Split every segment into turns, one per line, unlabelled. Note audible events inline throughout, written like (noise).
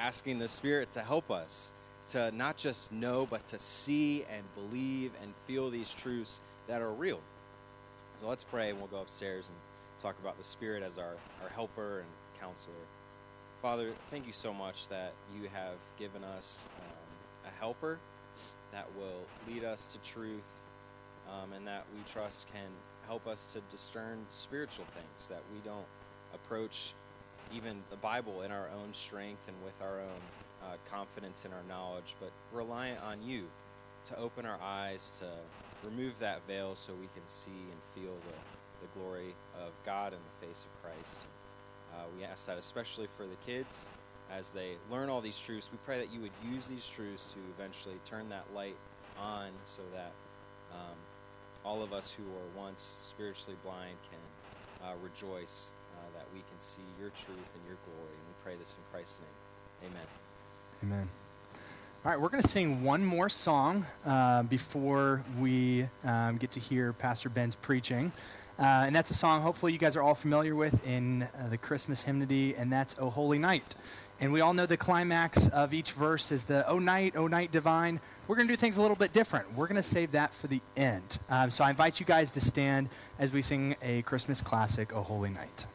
asking the Spirit to help us to not just know, but to see and believe and feel these truths that are real. So let's pray and we'll go upstairs and talk about the Spirit as our, our helper and counselor. Father, thank you so much that you have given us um, a helper that will lead us to truth um, and that we trust can help us to discern spiritual things, that we don't approach even the Bible in our own strength and with our own uh, confidence in our knowledge, but reliant on you to open our eyes, to remove that veil so we can see and feel the, the glory of God in the face of Christ. Uh, we ask that especially for the kids as they learn all these truths. We pray that you would use these truths to eventually turn that light on so that um, all of us who were once spiritually blind can uh, rejoice we can see your truth and your glory. And we pray this in Christ's name. Amen.
Amen. All right, we're going to sing one more song uh, before we um, get to hear Pastor Ben's preaching. Uh, and that's a song hopefully you guys are all familiar with in uh, the Christmas hymnody, and that's O Holy Night. And we all know the climax of each verse is the O Night, O Night Divine. We're going to do things a little bit different. We're going to save that for the end. Um, so I invite you guys to stand as we sing a Christmas classic, O Holy Night.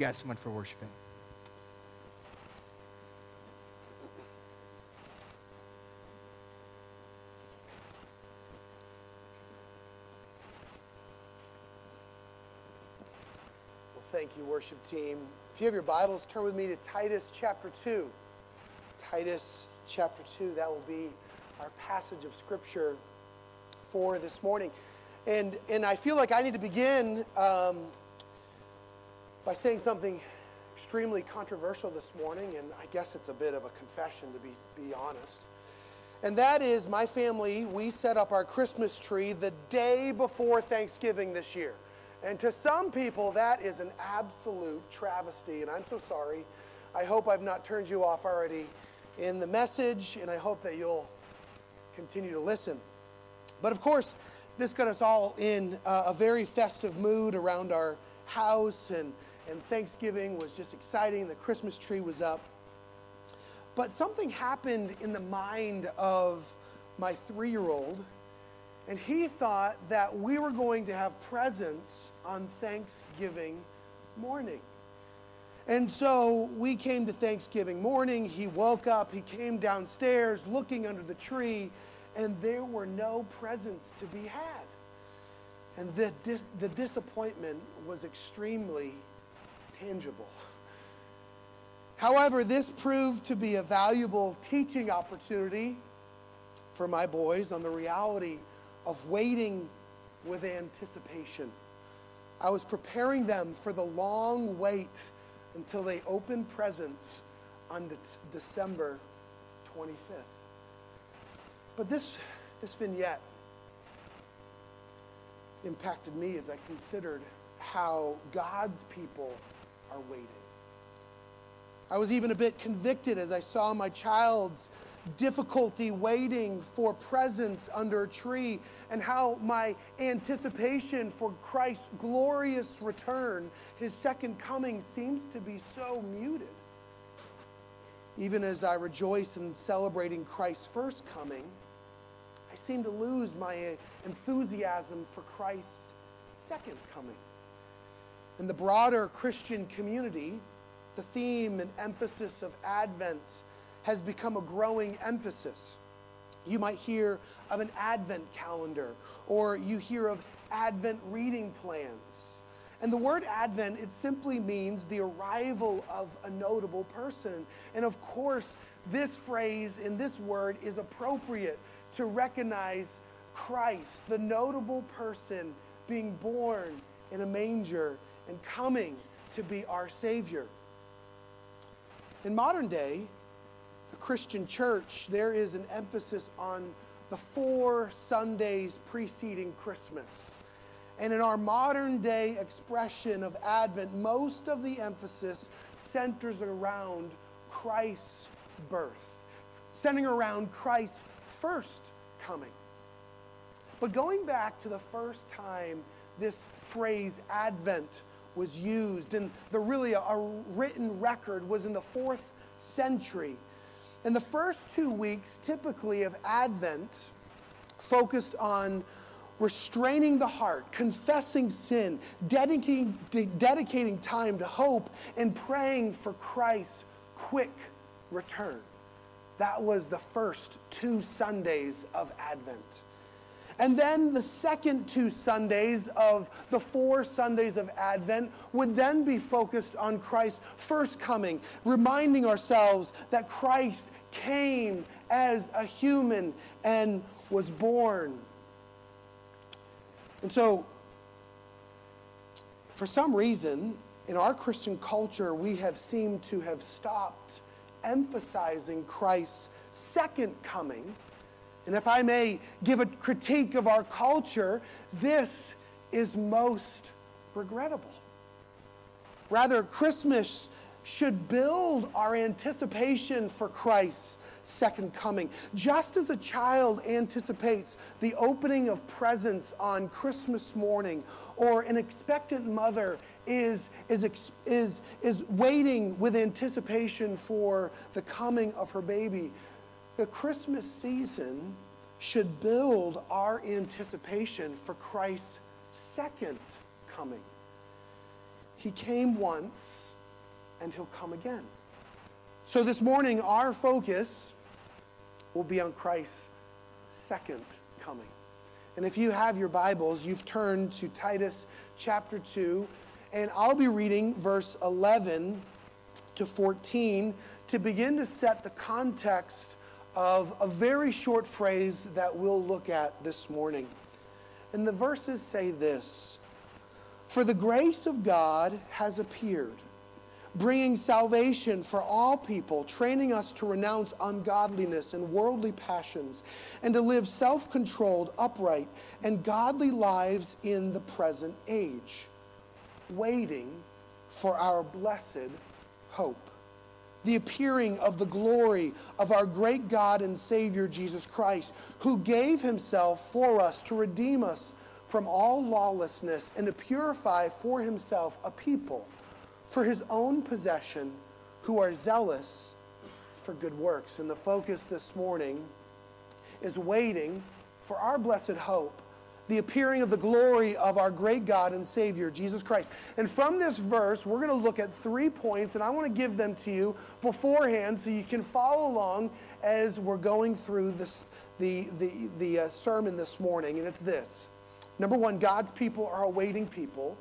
You guys so much for worshiping.
Well, thank you, worship team. If you have your Bibles, turn with me to Titus chapter 2. Titus chapter 2, that will be our passage of Scripture for this morning. And, and I feel like I need to begin um, by saying something extremely controversial this morning, and I guess it's a bit of a confession to be, be honest. And that is my family, we set up our Christmas tree the day before Thanksgiving this year. And to some people, that is an absolute travesty, and I'm so sorry. I hope I've not turned you off already in the message, and I hope that you'll continue to listen. But of course, this got us all in uh, a very festive mood around our house, and, and Thanksgiving was just exciting. The Christmas tree was up. But something happened in the mind of my three year old, and he thought that we were going to have presents on Thanksgiving morning. And so we came to Thanksgiving morning. He woke up, he came downstairs looking under the tree, and there were no presents to be had. And the, dis- the disappointment was extremely tangible. However, this proved to be a valuable teaching opportunity for my boys on the reality of waiting with anticipation. I was preparing them for the long wait until they opened presents on De- December 25th. But this, this vignette impacted me as I considered how God's people are waiting. I was even a bit convicted as I saw my child's difficulty waiting for presents under a tree and how my anticipation for Christ's glorious return, his second coming, seems to be so muted. Even as I rejoice in celebrating Christ's first coming, I seem to lose my enthusiasm for Christ's second coming. In the broader Christian community, the theme and emphasis of Advent has become a growing emphasis. You might hear of an Advent calendar, or you hear of Advent reading plans. And the word Advent, it simply means the arrival of a notable person. And of course, this phrase and this word is appropriate to recognize Christ, the notable person being born in a manger and coming to be our Savior. In modern day, the Christian church, there is an emphasis on the four Sundays preceding Christmas. And in our modern day expression of Advent, most of the emphasis centers around Christ's birth, centering around Christ's first coming. But going back to the first time this phrase Advent was used, and the really a, written record was in the fourth century. And the first two weeks, typically of Advent, focused on restraining the heart, confessing sin, dedicating, de- dedicating time to hope, and praying for Christ's quick return. That was the first two Sundays of Advent. And then the second two Sundays of the four Sundays of Advent would then be focused on Christ's first coming, reminding ourselves that Christ came as a human and was born. And so, for some reason, in our Christian culture, we have seemed to have stopped emphasizing Christ's second coming. And if I may give a critique of our culture, this is most regrettable. Rather, Christmas should build our anticipation for Christ's second coming. Just as a child anticipates the opening of presents on Christmas morning, or an expectant mother is, is, is, is waiting with anticipation for the coming of her baby, the Christmas season should build our anticipation for Christ's second coming. He came once and he'll come again. So this morning, our focus will be on Christ's second coming. And if you have your Bibles, you've turned to Titus chapter 2, and I'll be reading verse 11 to 14 to begin to set the context of a very short phrase that we'll look at this morning. And the verses say this For the grace of God has appeared, bringing salvation for all people, training us to renounce ungodliness and worldly passions, and to live self controlled, upright, and godly lives in the present age, waiting for our blessed hope the appearing of the glory of our great God and Savior Jesus Christ, who gave himself for us to redeem us from all lawlessness and to purify for himself a people for his own possession who are zealous for good works. And the focus this morning is waiting for our blessed hope the appearing of the glory of our great God and Savior, Jesus Christ. And from this verse, we're going to look at three points, and I want to give them to you beforehand so you can follow along as we're going through this, the, the, the uh, sermon this morning. And it's this Number one, God's people are awaiting people.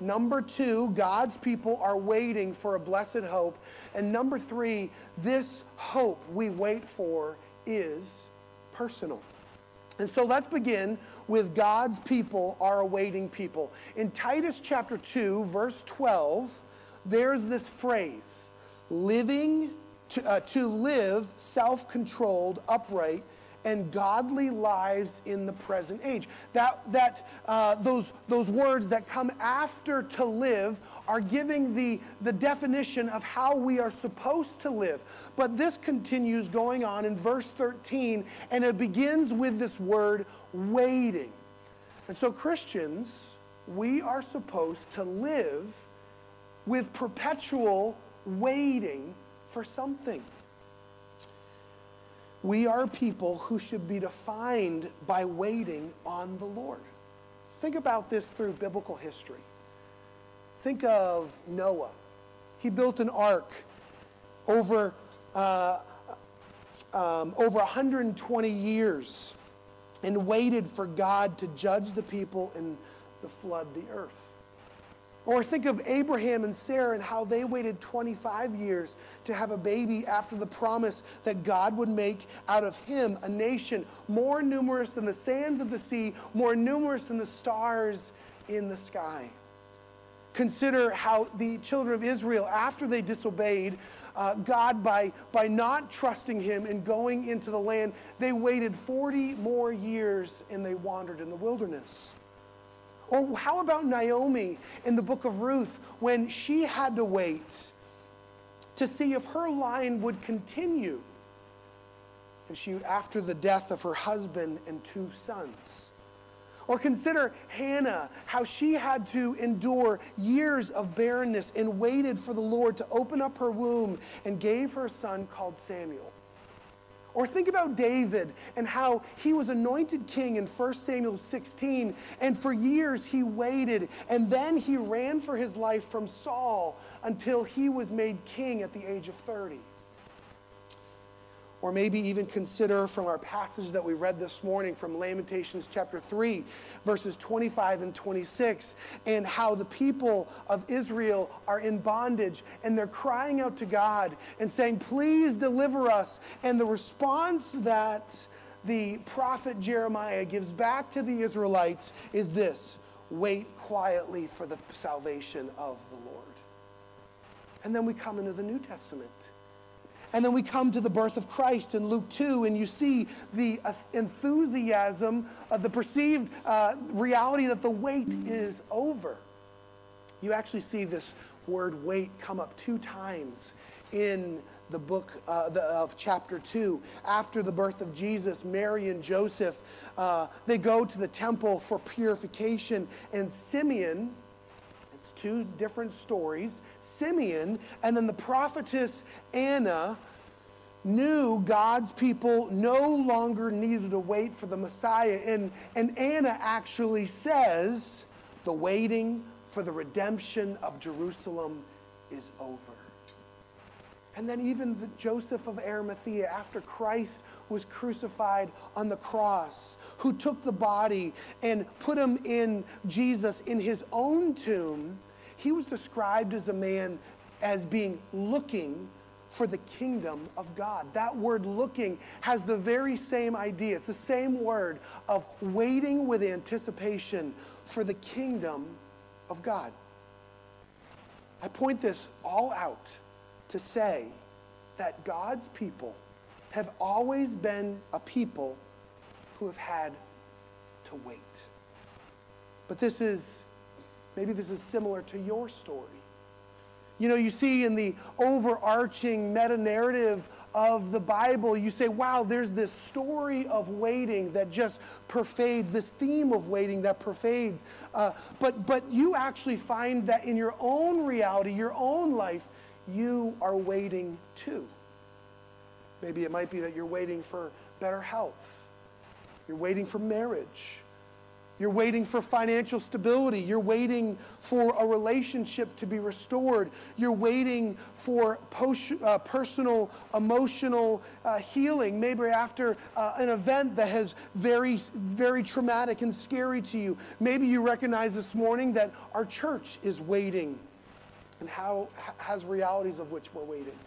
Number two, God's people are waiting for a blessed hope. And number three, this hope we wait for is personal. And so let's begin with God's people are awaiting people. In Titus chapter 2, verse 12, there's this phrase living to, uh, to live self controlled, upright, and godly lives in the present age. That, that uh, those, those words that come after to live are giving the, the definition of how we are supposed to live. But this continues going on in verse 13, and it begins with this word waiting. And so, Christians, we are supposed to live with perpetual waiting for something. We are people who should be defined by waiting on the Lord. Think about this through biblical history. Think of Noah. He built an ark over, uh, um, over 120 years and waited for God to judge the people and to flood the earth. Or think of Abraham and Sarah and how they waited 25 years to have a baby after the promise that God would make out of him a nation more numerous than the sands of the sea, more numerous than the stars in the sky. Consider how the children of Israel, after they disobeyed uh, God by, by not trusting Him and going into the land, they waited 40 more years and they wandered in the wilderness. Or how about Naomi in the book of Ruth when she had to wait to see if her line would continue? And she, after the death of her husband and two sons. Or consider Hannah, how she had to endure years of barrenness and waited for the Lord to open up her womb and gave her a son called Samuel. Or think about David and how he was anointed king in 1 Samuel 16, and for years he waited, and then he ran for his life from Saul until he was made king at the age of 30. Or maybe even consider from our passage that we read this morning from Lamentations chapter 3, verses 25 and 26, and how the people of Israel are in bondage and they're crying out to God and saying, Please deliver us. And the response that the prophet Jeremiah gives back to the Israelites is this wait quietly for the salvation of the Lord. And then we come into the New Testament and then we come to the birth of Christ in Luke 2, and you see the enthusiasm of the perceived uh, reality that the wait is over. You actually see this word wait come up two times in the book uh, the, of chapter 2. After the birth of Jesus, Mary and Joseph, uh, they go to the temple for purification, and Simeon, it's two different stories. Simeon and then the prophetess Anna knew God's people no longer needed to wait for the Messiah. And, and Anna actually says, the waiting for the redemption of Jerusalem is over. And then even the Joseph of Arimathea, after Christ was crucified on the cross, who took the body and put him in Jesus in his own tomb, he was described as a man as being looking for the kingdom of God. That word looking has the very same idea. It's the same word of waiting with anticipation for the kingdom of God. I point this all out to say that God's people have always been a people who have had to wait. But this is, maybe this is similar to your story. You know, you see in the overarching meta narrative of the Bible, you say, wow, there's this story of waiting that just pervades, this theme of waiting that pervades. Uh, but, but you actually find that in your own reality, your own life, you are waiting too. Maybe it might be that you're waiting for better health, you're waiting for marriage. You're waiting for financial stability. You're waiting for a relationship to be restored. You're waiting for post, uh, personal, emotional uh, healing, maybe after uh, an event that has very, very traumatic and scary to you. Maybe you recognize this morning that our church is waiting and how has realities of which we're waiting.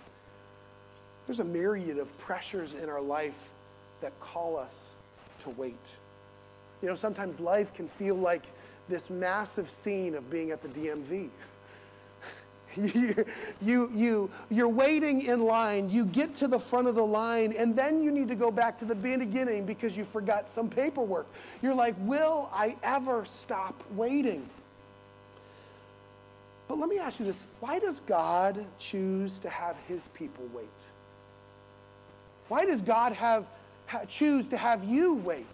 There's a myriad of pressures in our life that call us to wait. You know, sometimes life can feel like this massive scene of being at the DMV. (laughs) you, you, you, you're waiting in line, you get to the front of the line, and then you need to go back to the beginning because you forgot some paperwork. You're like, will I ever stop waiting? But let me ask you this why does God choose to have his people wait? Why does God have, ha, choose to have you wait?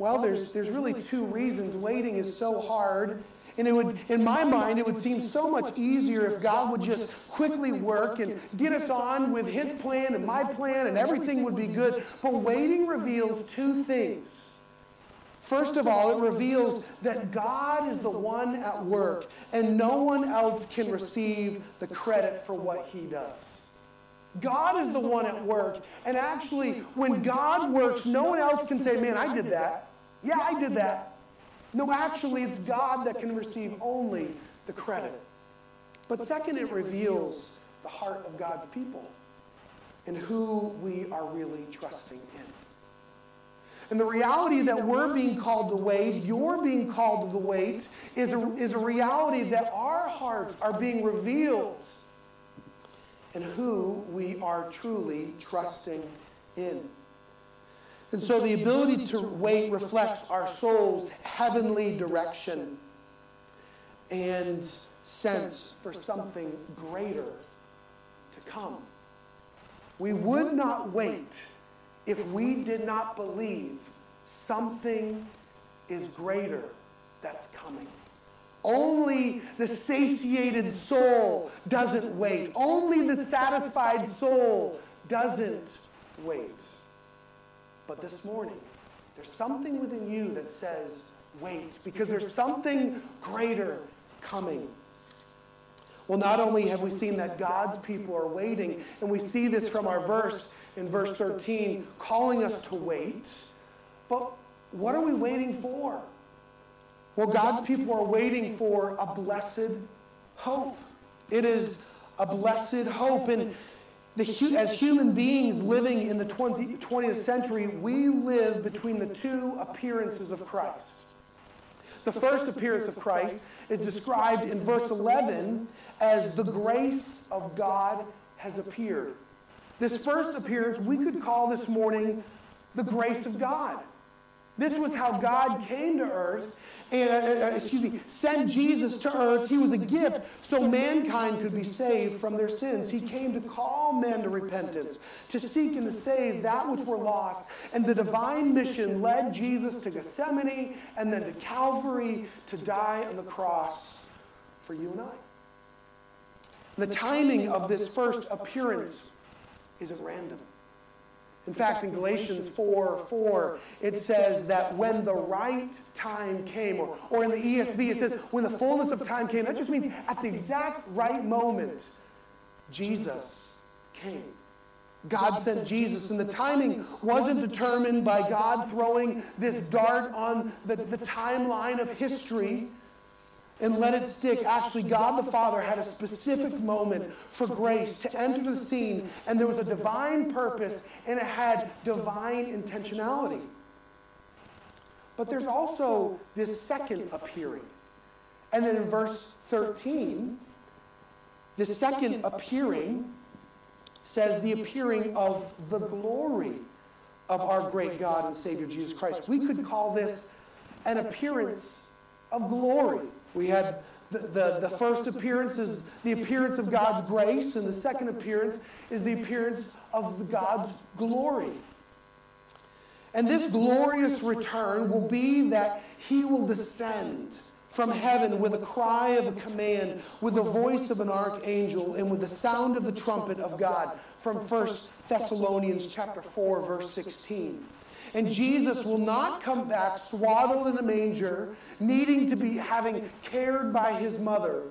Well, there's, there's really two reasons. Waiting is so hard. And it would, in my mind, it would seem so much easier if God would just quickly work and get us on with His plan and my plan and everything would be good. But waiting reveals two things. First of all, it reveals that God is the one at work, and no one else can receive the credit for what he does. God is the one at work. And actually, when God works, no one else can say, Man, I did that. Yeah, I did that. No, actually, it's God that can receive only the credit. But second, it reveals the heart of God's people and who we are really trusting in. And the reality that we're being called to wait, you're being called to the wait, is a, is a reality that our hearts are being revealed and who we are truly trusting in. And so the ability to wait reflects our soul's heavenly direction and sense for something greater to come. We would not wait if we did not believe something is greater that's coming. Only the satiated soul doesn't wait. Only the satisfied soul doesn't wait. But this morning, there's something within you that says, wait, because there's something greater coming. Well, not only have we seen that God's people are waiting, and we see this from our verse in verse 13, calling us to wait, but what are we waiting for? Well, God's people are waiting for a blessed hope. It is a blessed hope. And the, as human beings living in the 20, 20th century, we live between the two appearances of Christ. The first appearance of Christ is described in verse 11 as the grace of God has appeared. This first appearance we could call this morning the grace of God. This was how God came to earth uh, excuse me, sent Jesus to earth. He was a gift so mankind could be saved from their sins. He came to call men to repentance, to seek and to save that which were lost. And the divine mission led Jesus to Gethsemane and then to Calvary to die on the cross for you and I. The timing of this first appearance isn't random. In fact, in Galatians 4 4, it says that when the right time came, or, or in the ESV, it says when the fullness of time came. That just means at the exact right moment, Jesus came. God sent Jesus, and the timing wasn't determined by God throwing this dart on the, the timeline of history and let it stick. Actually, God the Father had a specific moment for grace to enter the scene, and there was a divine purpose, and it had divine intentionality. But there's also this second appearing. And then in verse 13, the second appearing says the appearing of the glory of our great God and Savior Jesus Christ. We could call this an appearance of glory. We had the, the, the first appearance is the appearance of God's grace, and the second appearance is the appearance of God's glory. And this glorious return will be that he will descend from heaven with a cry of a command, with the voice of an archangel, and with the sound of the trumpet of God from 1 Thessalonians chapter 4, verse 16. And Jesus will not come back swaddled in a manger, needing to be having cared by his mother.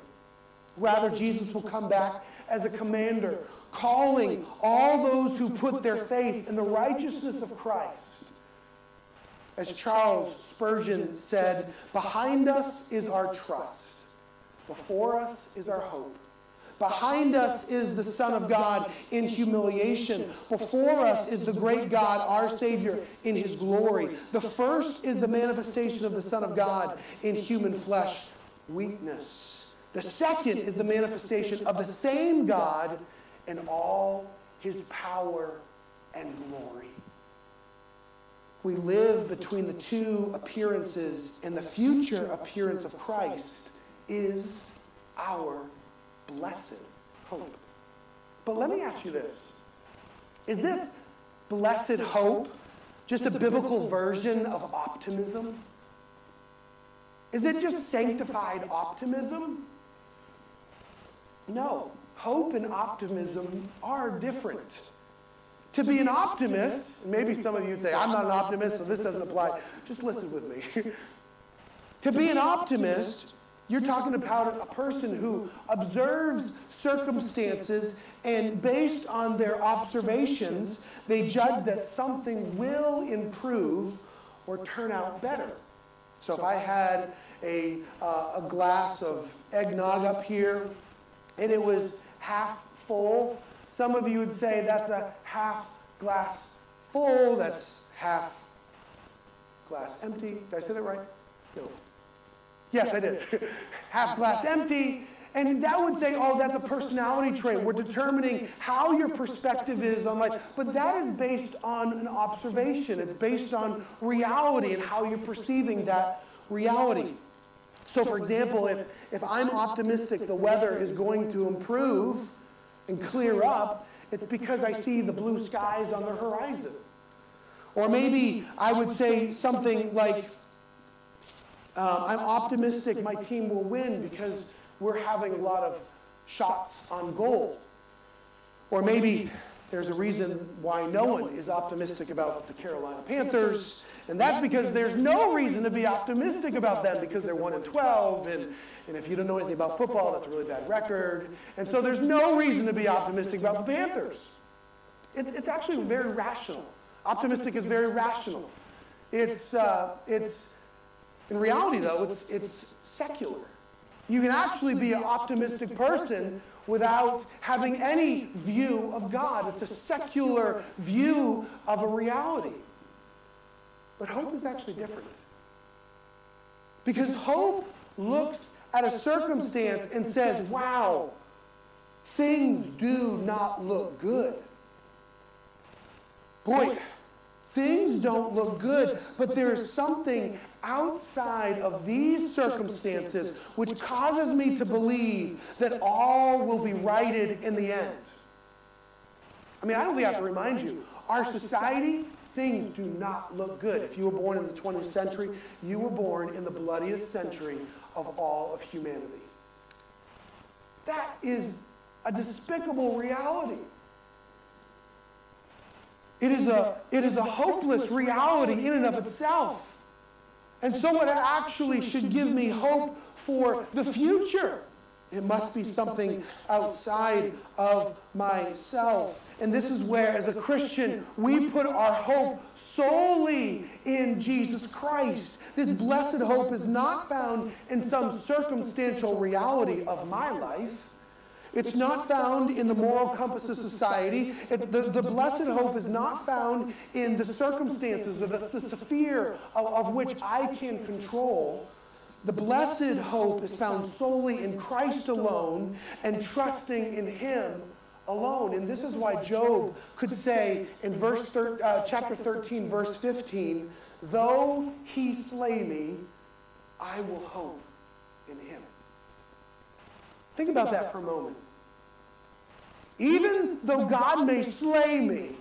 Rather, Jesus will come back as a commander, calling all those who put their faith in the righteousness of Christ. As Charles Spurgeon said, behind us is our trust, before us is our hope. Behind us is the Son of God in humiliation. Before us is the great God, our Savior, in his glory. The first is the manifestation of the Son of God in human flesh, weakness. The second is the manifestation of the same God in all his power and glory. We live between the two appearances, and the future appearance of Christ is our blessed hope. But let me ask you this Is this blessed hope just a biblical version of optimism? Is it just sanctified optimism? No. Hope and optimism are different. (laughs) To be an optimist, maybe some of you would say, I'm not an optimist, so this doesn't apply. Just listen with me. to be an optimist you're talking about a person who observes circumstances and based on their observations, they judge that something will improve or turn out better. So if I had a, uh, a glass of eggnog up here and it was half full, some of you would say that's a half glass full, that's half glass empty. Did I say that right? No. Yes, I did. (laughs) Half glass empty. And that would say, oh, oh, that's a personality trait. We're determining how your perspective is on life. But that is based on an observation. It's based on reality and how you're perceiving that reality. So, for example, if, if I'm optimistic the weather is going to improve and clear up, it's because I see the blue skies on the horizon. Or maybe I would say something like, um, I'm optimistic my team will win because we're having a lot of shots on goal. Or maybe there's a reason why no one is optimistic about the Carolina Panthers, and that's because there's no reason to be optimistic about them because they're 1 and 12, and, and if you don't know anything about football, that's a really bad record. And so there's no reason to be optimistic about the Panthers. It's, it's actually very rational. Optimistic is very rational. It's, uh, it's, in reality, though, it's, it's secular. You can actually be an optimistic person without having any view of God. It's a secular view of a reality. But hope is actually different. Because hope looks at a circumstance and says, wow, things do not look good. Boy, things don't look good, but there's something outside of these circumstances which causes me to believe that all will be righted in the end. I mean, I don't think I have to remind you. Our society, things do not look good. If you were born in the 20th century, you were born in the bloodiest century of all of humanity. That is a despicable reality. It is a, it is a hopeless reality in and of itself. And so it actually should give me hope for the future. It must be something outside of myself. And this is where, as a Christian, we put our hope solely in Jesus Christ. This blessed hope is not found in some circumstantial reality of my life. It's not found in the moral compass of society. It, the, the blessed hope is not found in the circumstances, the, the, the sphere of, of which I can control. The blessed hope is found solely in Christ alone and trusting in Him alone. And this is why Job could say in verse thir- uh, chapter 13, verse 15, though he slay me, I will hope in him. Think about that for a moment. Even though God may slay me,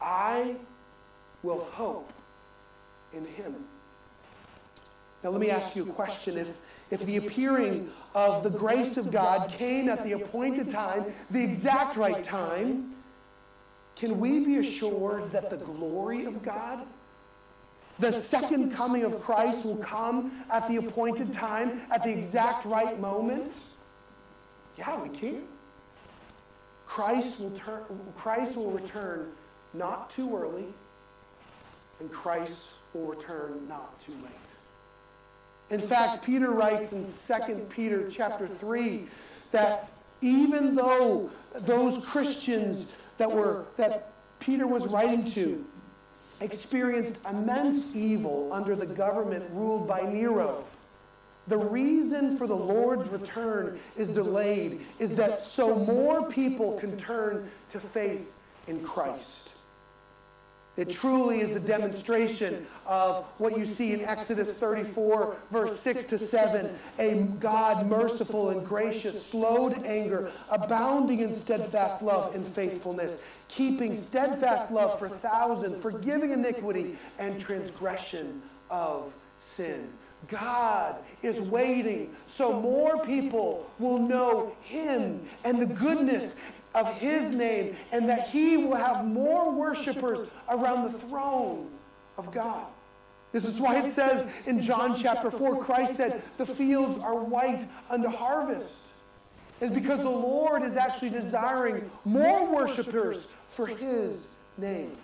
I will hope in him. Now, let me ask you a question. If, if the appearing of the grace of God came at the appointed time, the exact right time, can we be assured that the glory of God, the second coming of Christ, will come at the appointed time, at the exact right moment? Yeah, we can. Hmm? Christ will, turn, Christ will return not too early, and Christ will return not too late. In fact, Peter writes in 2 Peter chapter 3 that even though those Christians that were that Peter was writing to experienced immense evil under the government ruled by Nero, the reason for the Lord's return is delayed is that so more people can turn to faith in Christ. It truly is the demonstration of what you see in Exodus 34, verse 6 to 7. A God merciful and gracious, slow to anger, abounding in steadfast love and faithfulness, keeping steadfast love for thousands, forgiving iniquity and transgression of sin. God is waiting so more people will know Him and the goodness of his name, and that he will have more worshipers around the throne of God. This is why it says in John chapter 4, Christ said, The fields are white unto harvest. It's because the Lord is actually desiring more worshipers for his name.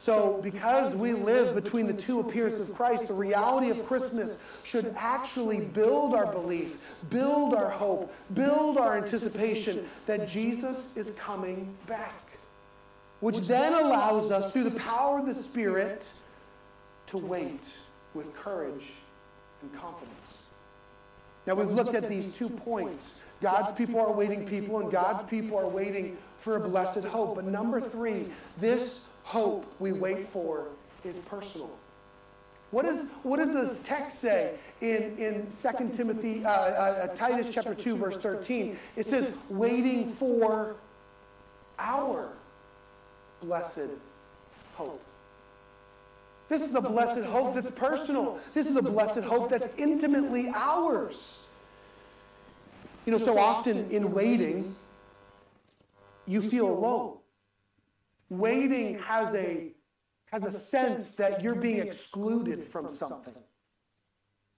So, because we live between the two appearances of Christ, the reality of Christmas should actually build our belief, build our hope, build our anticipation that Jesus is coming back. Which then allows us, through the power of the Spirit, to wait with courage and confidence. Now, we've looked at these two points. God's people are waiting people, and God's people are waiting for a blessed hope. But number three, this hope we wait for is personal. What, is, what does this text say in, in 2 Timothy, uh, uh, Titus chapter 2, verse 13? It says, waiting for our blessed hope. This is a blessed hope that's personal. This is a blessed hope that's intimately ours. You know, so often in waiting, you feel alone. Waiting has a, has a sense that you're being excluded from something.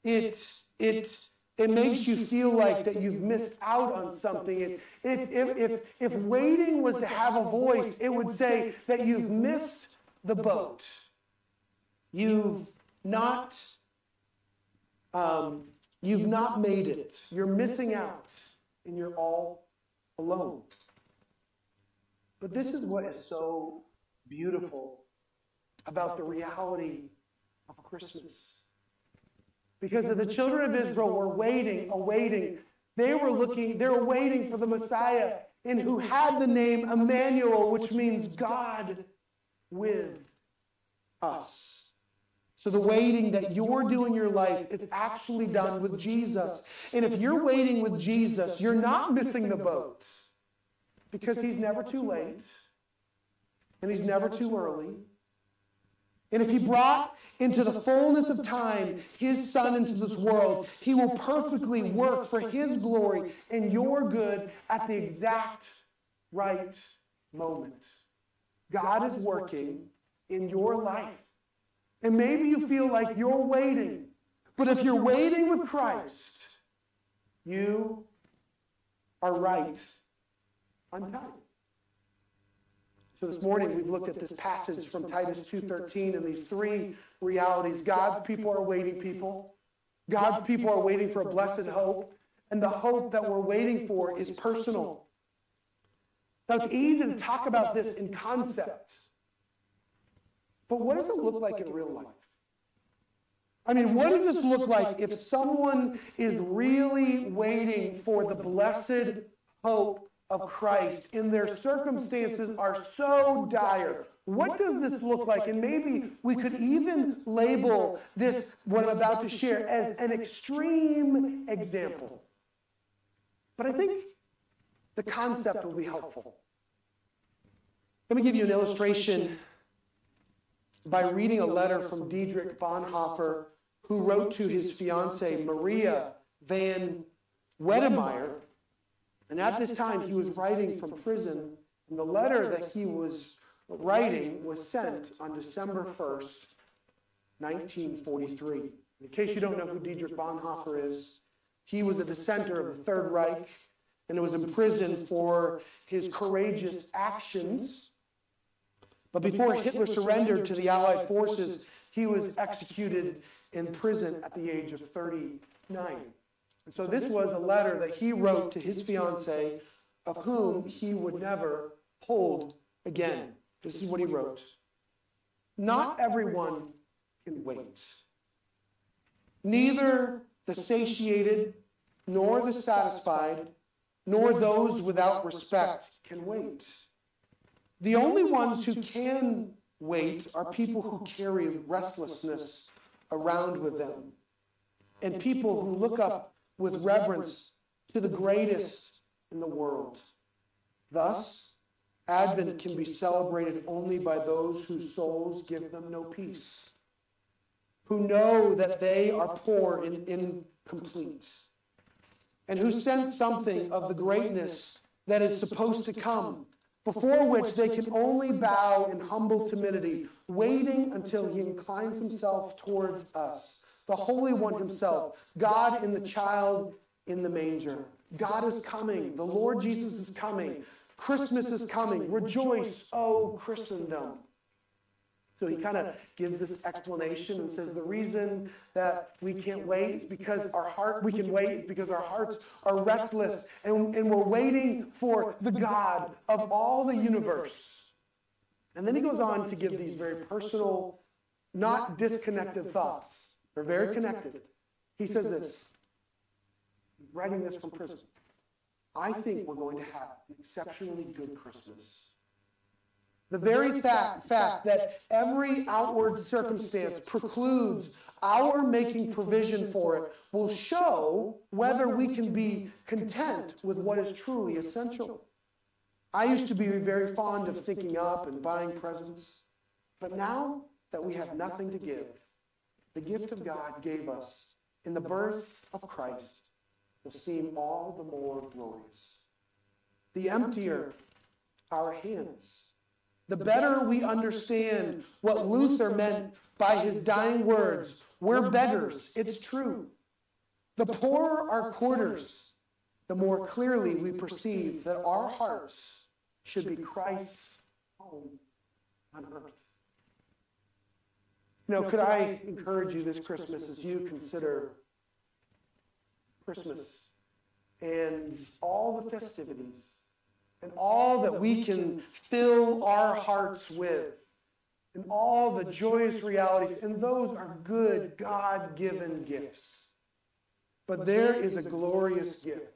It, it, it makes you feel like that you've missed out on something. It, if, if, if waiting was to have a voice, it would say that you've missed the boat. You've not, um, you've not made it. You're missing out, and you're all alone. But this is what is so beautiful about the reality of Christmas. Because the children of Israel were waiting, awaiting. They were looking, they were waiting for the Messiah and who had the name Emmanuel, which means God with us. So the waiting that you're doing in your life is actually done with Jesus. And if you're waiting with Jesus, you're not missing the boat because he's never too late and he's never too early. And if he brought into the fullness of time his son into this world, he will perfectly work for his glory and your good at the exact right moment. God is working in your life. And maybe you feel like you're waiting. But if you're waiting with Christ, you are right on time. So this morning we've looked at this passage from Titus 2:13 and these three realities. God's people are waiting people. God's people are waiting for a blessed hope, and the hope that we're waiting for is personal. Now it's easy to talk about this in concepts. But what does it look like in real life? I mean, what does this look like if someone is really waiting for the blessed hope of Christ in their circumstances are so dire? What does this look like? And maybe we could even label this, what I'm about to share, as an extreme example. But I think the concept will be helpful. Let me give you an illustration by reading a letter from Dietrich Bonhoeffer, who wrote to his fiancee, Maria von Wedemeyer. And at this time, he was writing from prison, and the letter that he was writing was sent on December 1st, 1943. In case you don't know who Dietrich Bonhoeffer is, he was a dissenter of the Third Reich and was imprisoned for his courageous actions but before Hitler surrendered to the Allied forces, he was executed in prison at the age of 39. And so this was a letter that he wrote to his fiancee, of whom he would never hold again. This is what he wrote. Not everyone can wait. Neither the satiated, nor the satisfied, nor those without respect can wait. The only ones who can wait are people who carry restlessness around with them. and people who look up with reverence to the greatest in the world. Thus, Advent can be celebrated only by those whose souls give them no peace, who know that they are poor and incomplete, and who sense something of the greatness that is supposed to come before which they can only bow in humble timidity, waiting until he inclines himself towards us, the Holy One himself, God in the child in the manger. God is coming. The Lord Jesus is coming. Christmas is coming. Rejoice, O Christendom. So he kind of gives this explanation and says the reason that we can't wait is because our heart, we can wait because our hearts are restless and, and we're waiting for the God of all the universe. And then he goes on to give these very personal, not disconnected thoughts. They're very connected. He says this, writing this from prison. I think we're going to have an exceptionally good Christmas. The very fact, fact that every outward circumstance precludes our making provision for it will show whether we can be content with what is truly essential. I used to be very fond of thinking up and buying presents, but now that we have nothing to give, the gift of God gave us in the birth of Christ will seem all the more glorious. The emptier our hands, the better we understand what Luther meant by his dying words. We're beggars, it's true. The poorer our quarters, the more clearly we perceive that our hearts should be Christ's home on earth. Now, could I encourage you this Christmas as you consider Christmas and all the festivities and all that we can fill our hearts with, and all the joyous realities. And those are good, God given gifts. But there is a glorious gift.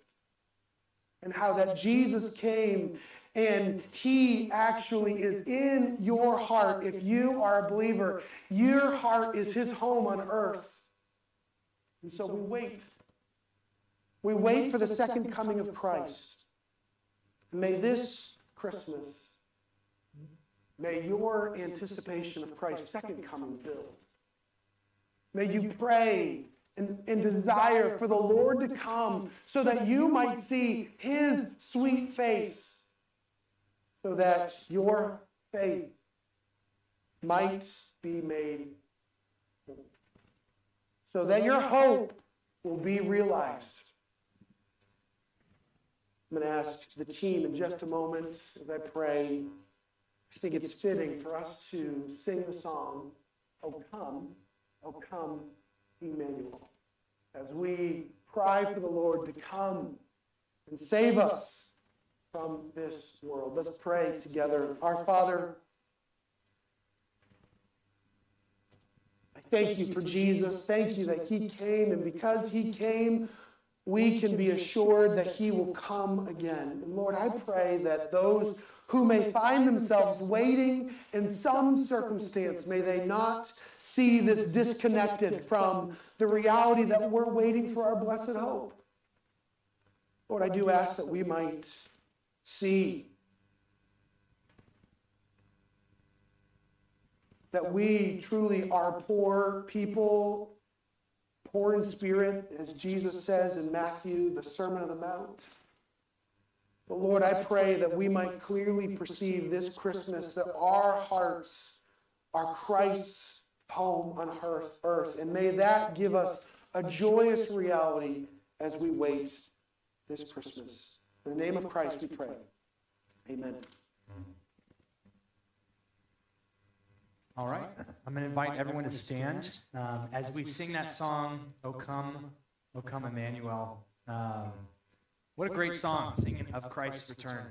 And how that Jesus came and he actually is in your heart. If you are a believer, your heart is his home on earth. And so we wait. We wait for the second coming of Christ. May this Christmas, may your anticipation of Christ's second coming build. May you pray and, and, desire for the Lord to come so that you might see his sweet face, so that your faith might be made so that your hope will be realized. I'm going to ask the team in just a moment as I pray. I think it's fitting for us to sing the song, O come, O come, Emmanuel, as we cry for the Lord to come and save us from this world. Let's pray together. Our Father, I thank you for Jesus. Thank you that he came, and because he came, we can be assured that he will come again. And Lord, I pray that those who may find themselves waiting in some circumstance, may they not see this disconnected from the reality that we're waiting for our blessed hope. Lord, I do ask that we might see that we truly are poor people, poor in spirit, as Jesus says in Matthew, the Sermon on the Mount. But Lord, I pray that we might clearly perceive this Christmas that our hearts are Christ's home on earth. And may that give us a joyous reality as we wait this Christmas. In the name of Christ we pray. Amen.
All right. I'm going to invite everyone to stand um, as we sing that song, O Come, O Come Emmanuel. Um, what a great song, singing of Christ's return.